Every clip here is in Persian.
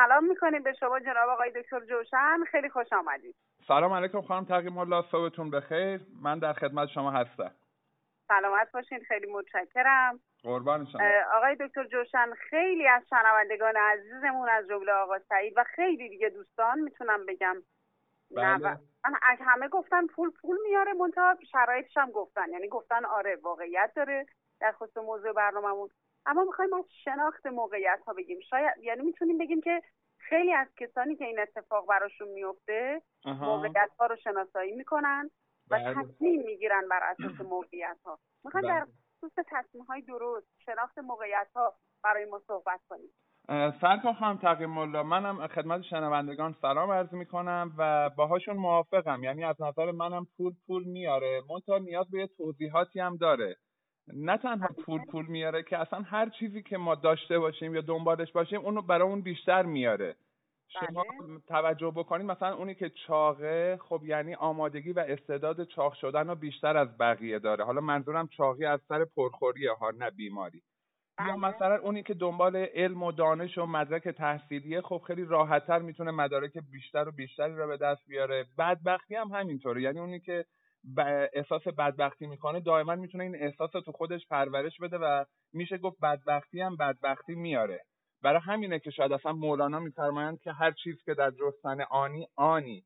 سلام می‌کنیم به شما جناب آقای دکتر جوشن. خیلی خوش آمدید. سلام علیکم خانم تقیم الله صبحتون بخیر. من در خدمت شما هستم. سلامت باشین خیلی متشکرم. قربان شما. آقای دکتر جوشن خیلی از شنوندگان عزیزمون از جمله آقا سعید و خیلی دیگه دوستان می‌تونم بگم. بله. من همه گفتن پول پول میاره منتها شرایطش هم گفتن. یعنی گفتن آره واقعیت داره در خصوص موضوع برنامهمون. اما می‌خوایم از شناخت موقعیت ها بگیم. شاید یعنی می‌تونیم بگیم که خیلی از کسانی که این اتفاق براشون میفته موقعیت ها رو شناسایی می‌کنن و بله. تصمیم می‌گیرن بر اساس موقعیت ها می‌خوایم در بله. خصوص تصمیم های درست شناخت موقعیت ها برای ما صحبت کنیم. سرکار خانم تقیم الله منم خدمت شنوندگان سلام عرض می‌کنم و باهاشون موافقم. یعنی از نظر منم پول پول میاره. منتها نیاز به توضیحاتی هم داره. نه تنها پول پول میاره که اصلا هر چیزی که ما داشته باشیم یا دنبالش باشیم اونو برای اون بیشتر میاره. شما بله. توجه بکنید مثلا اونی که چاقه خب یعنی آمادگی و استعداد چاق شدن رو بیشتر از بقیه داره. حالا منظورم چاقی از سر پرخوریه ها نه بیماری. یا بله. مثلا اونی که دنبال علم و دانش و مدرک تحصیلیه خب خیلی راحتتر می‌تونه مدارک بیشتر و بیشتری رو به دست بیاره. بدبختی هم همینطوره. یعنی اونی که احساس بدبختی می‌کنه دائما می‌تونه این احساس تو خودش پرورش بده و میشه گفت بدبختی هم بدبختی میاره. برای همینه که شاید اصلا مولانا میفرمایند که هر چیز که در جستن آنی آنی.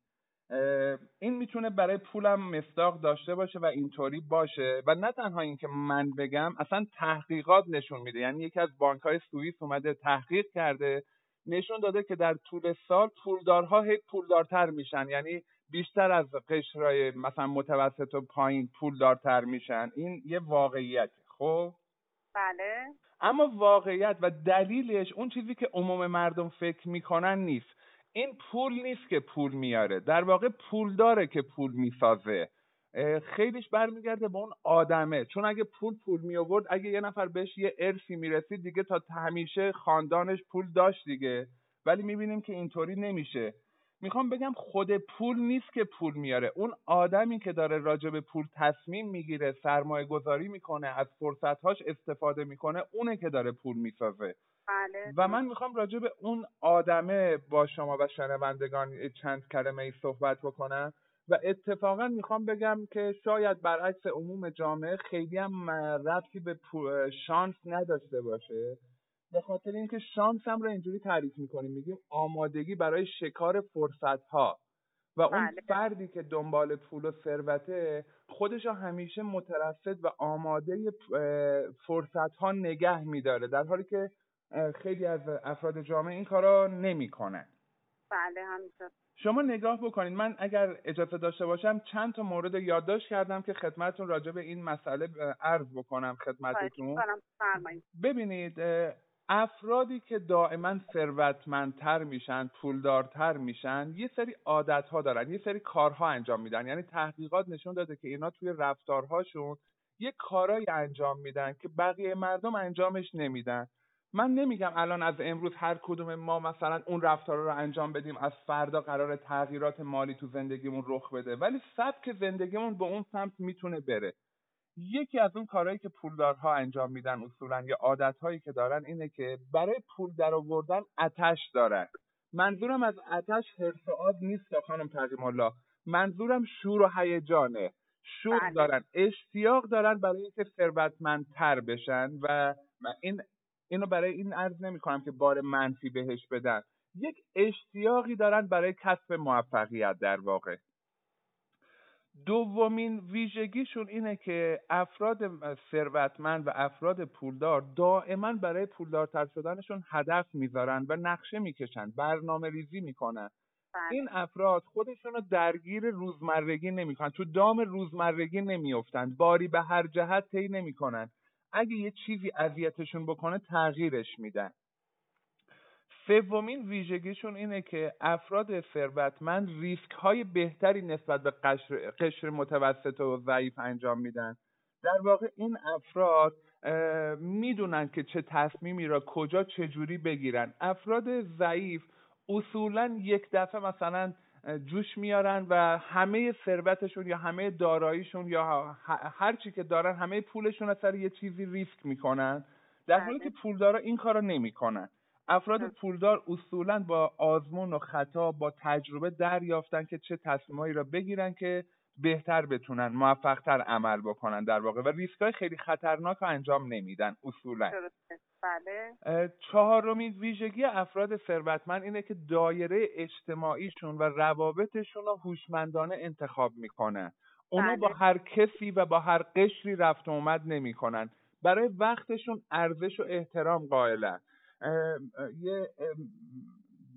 این می‌تونه برای پولم مصداق داشته باشه و اینطوری باشه و نه تنها اینکه من بگم اصلا تحقیقات نشون میده. یعنی یکی از بانک های سوئیس اومده تحقیق کرده نشون داده که در طول سال پولدارها هی پولدارتر میشن. یعنی بیشتر از قشرهای مثلا متوسط و پایین پولدارتر میشن. این یه واقعیت خب؟ بله. اما واقعیت و دلیلش اون چیزی که عموم مردم فکر می‌کنن نیست. این پول نیست که پول میاره. در واقع پول داره که پول می‌سازه. خیلیش برمیگرده به اون آدمه. چون اگه پول پول می آورد اگه یه نفر بهش یه ارثی می‌رسید دیگه تا همیشه خاندانش پول داشت دیگه. ولی می‌بینیم که اینطوری نمیشه. می‌خوام بگم خود پول نیست که پول میاره. اون آدمی که داره راجع به پول تصمیم می‌گیره سرمایه گذاری می‌کنه از فرصتهاش استفاده می‌کنه اونه که داره پول می‌سازه. بله. و من می‌خوام راجع به اون آدمه با شما و شنوندگان چند کلمه ای صحبت بکنم و اتفاقا می‌خوام بگم که شاید برعکس عموم جامعه خیلی هم ربطی به شانس نداشته باشه. به خاطر اینکه شانس هم رو اینجوری تعریف می‌کنیم. میگیم آمادگی برای شکار فرصت ها و اون بله. فردی که دنبال پول و ثروته خودش همیشه مترصد و آماده فرصت ها نگه میداره. در حالی که خیلی از افراد جامعه این کارا نمی‌کنن بله همینطور. شما نگاه بکنید من اگر اجازه داشته باشم چند تا مورد یادداشت کردم که خدمتتون راجع به این مسئله عرض بکنم خدمتتون. ببینید افرادی که دائما ثروتمندتر میشن پولدارتر میشن یه سری عادتها دارن یه سری کارها انجام میدن. یعنی تحقیقات نشون داده که اینا توی رفتارهاشون یه کارایی انجام میدن که بقیه مردم انجامش نمیدن. من نمیگم الان از امروز هر کدوم ما مثلا اون رفتارا رو انجام بدیم از فردا قرار تغییرات مالی تو زندگیمون رخ بده. ولی سبک زندگیمون به اون سمت می‌تونه بره. یکی از اون کارهایی که پولدارها انجام میدن اصولا یا عادتهایی که دارن اینه که برای پول در آوردن آتش دارن. منظورم از آتش حرف آب نیست خانم تقیم الله منظورم شور و هیجانه. شور بله. دارن اشتیاق دارن برای اینکه ثروتمندتر بشن و این اینو برای این عرض نمی کنم که بار منفی بهش بدن. یک اشتیاقی دارن برای کسب موفقیت در واقع. دومین ویژگیشون اینه که افراد ثروتمند و افراد پولدار دائما برای پولدارتر شدنشون هدف می‌ذارن و نقشه می‌کشن برنامه ریزی می‌کنن. بله. این افراد خودشون رو درگیر روزمرگی نمی‌کنن تو دام روزمرگی نمیافتند باری به هر جهت طی نمی‌کنن. اگه یه چیزی اذیتشون بکنه تغییرش میدن. سومین ویژگیشون اینه که افراد ثروتمند ریسک های بهتری نسبت به قشر, قشر متوسط و ضعیف انجام میدن. در واقع این افراد می‌دونن که چه تصمیمی را کجا چجوری بگیرن. افراد ضعیف اصولا یک دفعه مثلا جوش میارن و همه ثروتشون یا همه داراییشون یا هر چی که دارن همه پولشون از سر یه چیزی ریسک می‌کنن. در حالی که بله. پولدارا این کارو نمی‌کنن. افراد پولدار اصولا با آزمون و خطا با تجربه دریافتن که چه تصمیمایی را بگیرن که بهتر بتونن موفقتر عمل بکنن در واقع. و ریسک های خیلی خطرناک رو انجام نمیدن اصولا. بله. چهارمین ویژگی افراد ثروتمند اینه که دایره اجتماعیشون و روابطشون رو هوشمندانه انتخاب می‌کنن اونو با بله. هر کسی و با هر قشری رفت و اومد نمی‌کنن. برای وقتشون ارزش و احترام قائلن. یه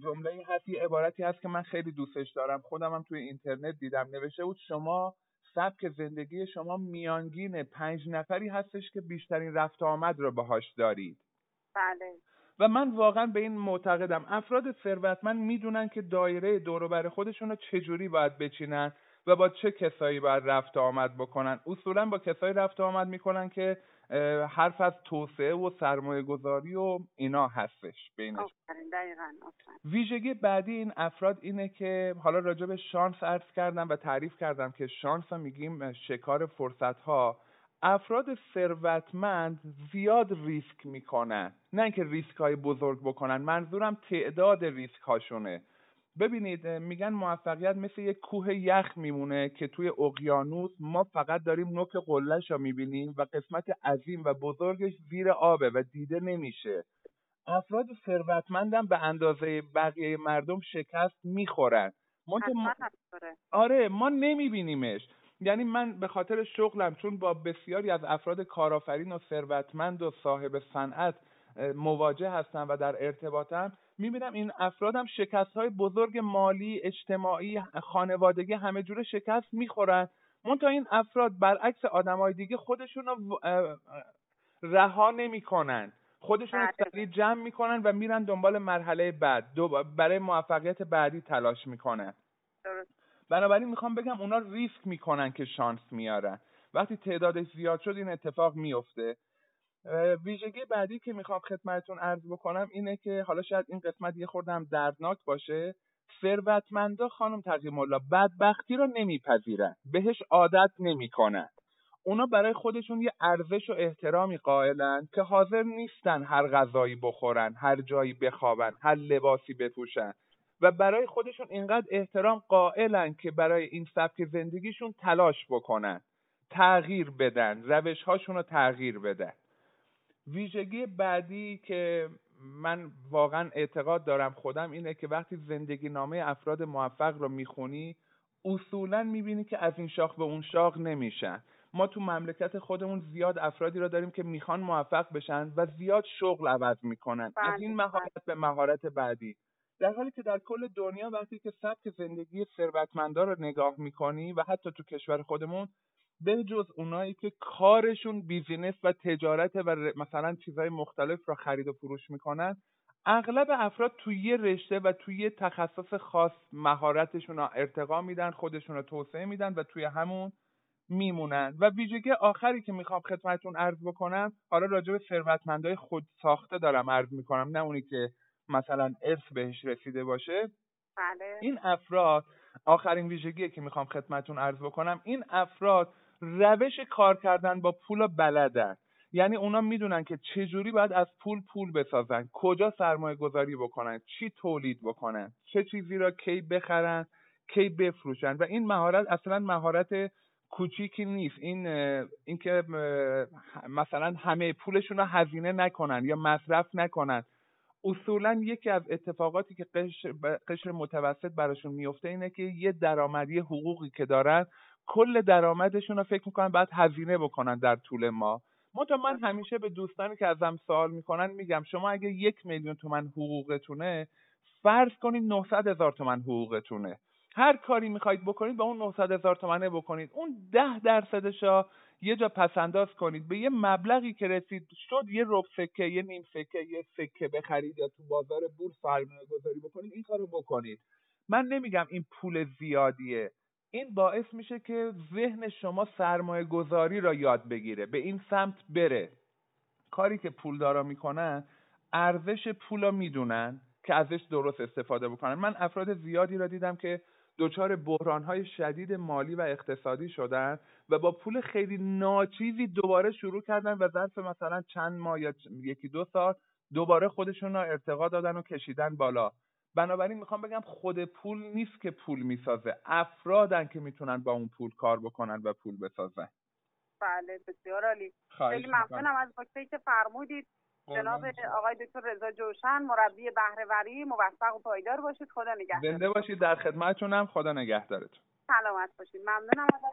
جمله هست یه عبارتی هست که من خیلی دوستش دارم. خودم هم توی اینترنت دیدم. نوشته بود شما سبک زندگی شما میانگین پنج نفری هستش که بیشترین رفت آمد رو باهاش دارید. بله. و من واقعا به این معتقدم. افراد ثروتمند می‌دونن که دایره دوروبر خودشون رو چجوری باید بچینن و با چه کسایی باید رفت آمد بکنن. اصولا با کسایی رفت آمد می‌کنن که حرف از توسعه و سرمایه گذاری و اینا هستش بینش ویژگی بعدی این افراد اینه که حالا راجع به شانس عرض کردم و تعریف کردم که شانس ها میگیم شکار فرصت ها افراد ثروتمند زیاد ریسک می‌کنن. نه اینکه ریسک های بزرگ بکنن منظورم تعداد ریسک هاشونه ببینید میگن موفقیت مثل یک کوه یخ میمونه که توی اقیانوس ما فقط داریم نوک قلش رو می‌بینیم و قسمت عظیم و بزرگش زیر آبه و دیده نمیشه. افراد ثروتمندم به اندازه بقیه مردم شکست می‌خورن. آره ما نمیبینیمش. یعنی من به خاطر شغلم چون با بسیاری از افراد کارآفرین و ثروتمند و صاحب صنعت مواجه هستم و در ارتباطم می‌بینم این افرادم شکست های بزرگ مالی اجتماعی خانوادگی همه جوره شکست می‌خورن. منتها این افراد برعکس های دیگه خودشون رو رها نمی‌کنن. خودشون رو بله. سریع جمع می‌کنن و میرن دنبال مرحله بعد. برای موفقیت بعدی تلاش می‌کنن. بنابراین می‌خوام بگم اونا ریسک می‌کنن که شانس میارن. وقتی تعدادش زیاد شد این اتفاق میفته ویژگی بعدی که می‌خوام خدمتتون عرض بکنم اینه که حالا شاید این قسمت یه خوردم دردناک باشه. ثروتمندا خانم تقیم الله بدبختی رو نمیپذیرن. بهش عادت نمی‌کنن. اونا برای خودشون یه ارزش و احترامی قائلن که حاضر نیستن هر غذایی بخورن هر جایی بخوابن هر لباسی بپوشن. و برای خودشون اینقدر احترام قائلن که برای این سبک زندگیشون تلاش بکنن. تغییر بدن روش هاشون رو تغییر بدن. ویژگی بعدی که من واقعا اعتقاد دارم خودم اینه که وقتی زندگی نامه افراد موفق رو می‌خونی اصولا می‌بینی که از این شاخ به اون شاخ نمیشن. ما تو مملکت خودمون زیاد افرادی رو داریم که می‌خوان موفق بشن و زیاد شغل عوض می‌کنن. از این بله، مهارت بله. به مهارت بعدی. در حالی که در کل دنیا وقتی که سبک زندگی ثروتمندا رو نگاه می‌کنی و حتی تو کشور خودمون به جز اونایی که کارشون بیزینس و تجارت و مثلا چیزهای مختلف را خرید و فروش می‌کنن اغلب افراد توی یه رشته و توی یه تخصص خاص مهارتشون رو ارتقا میدن خودشون رو توسعه میدن و توی همون میمونن و ویژگی آخری که می‌خوام خدمتتون عرض بکنم حالا راجع به ثروتمندای خود ساخته دارم عرض می‌کنم نه اونی که مثلا ارث بهش رسیده باشه بله. این افراد آخرین ویژگی که می‌خوام خدمتتون عرض بکنم این افراد روش کار کردن با پول بلدن. یعنی اونا می‌دونن که چجوری باید از پول پول بسازن. کجا سرمایه گذاری بکنن چی تولید بکنن چه چیزی را کی بخرن کی بفروشن. و این مهارت اصلا مهارت کوچیکی نیست. این اینکه مثلا همه پولشون رو هزینه نکنن یا مصرف نکنن. اصولا یکی از اتفاقاتی که قشر, قشر متوسط براشون میفته اینه که یه درآمدی حقوقی که دارن کل درآمدشون رو فکر می‌کنن باید هزینه بکنن در طول ماه. منتها من همیشه به دوستانی که ازم سوال می‌کنن میگم شما اگه یک میلیون تومن حقوقتونه فرض کنید 900 هزار تومن حقوقتونه. هر کاری می‌خواید بکنید به اون 900 هزار تومنه بکنید. اون ده درصدش یه جا پسنداز کنید. به یه مبلغی که رسید شد یه رب سکه یه نیم سکه یه سکه بخرید یا تو بازار بورس سرمایه گذاری بکنید این کارو بکنید. من نمیگم این پول زیادیه. این باعث میشه که ذهن شما سرمایه گذاری را یاد بگیره به این سمت بره. کاری که پولدارا می‌کنن ارزش پول را می‌دونن که ازش درست استفاده بکنن. من افراد زیادی را دیدم که دچار بحرانهای شدید مالی و اقتصادی شدن و با پول خیلی ناچیزی دوباره شروع کردن و ظرف مثلا چند ماه یا یکی دو سال دوباره خودشون رو ارتقا دادن و کشیدن بالا. بنابراین می‌خوام بگم خود پول نیست که پول می‌سازه. افرادن که می‌تونن با اون پول کار بکنن و پول بسازن. بله بسیار عالی. خیلی ممنونم از نکته که فرمودید. جناب آقای دکتر رضا جوشن مربی بهرهوری موفق و پایدار باشید. خدا نگهدار. زنده باشید در خدمتتونم. خدا نگهدارتون. سلامت باشید. ممنونم.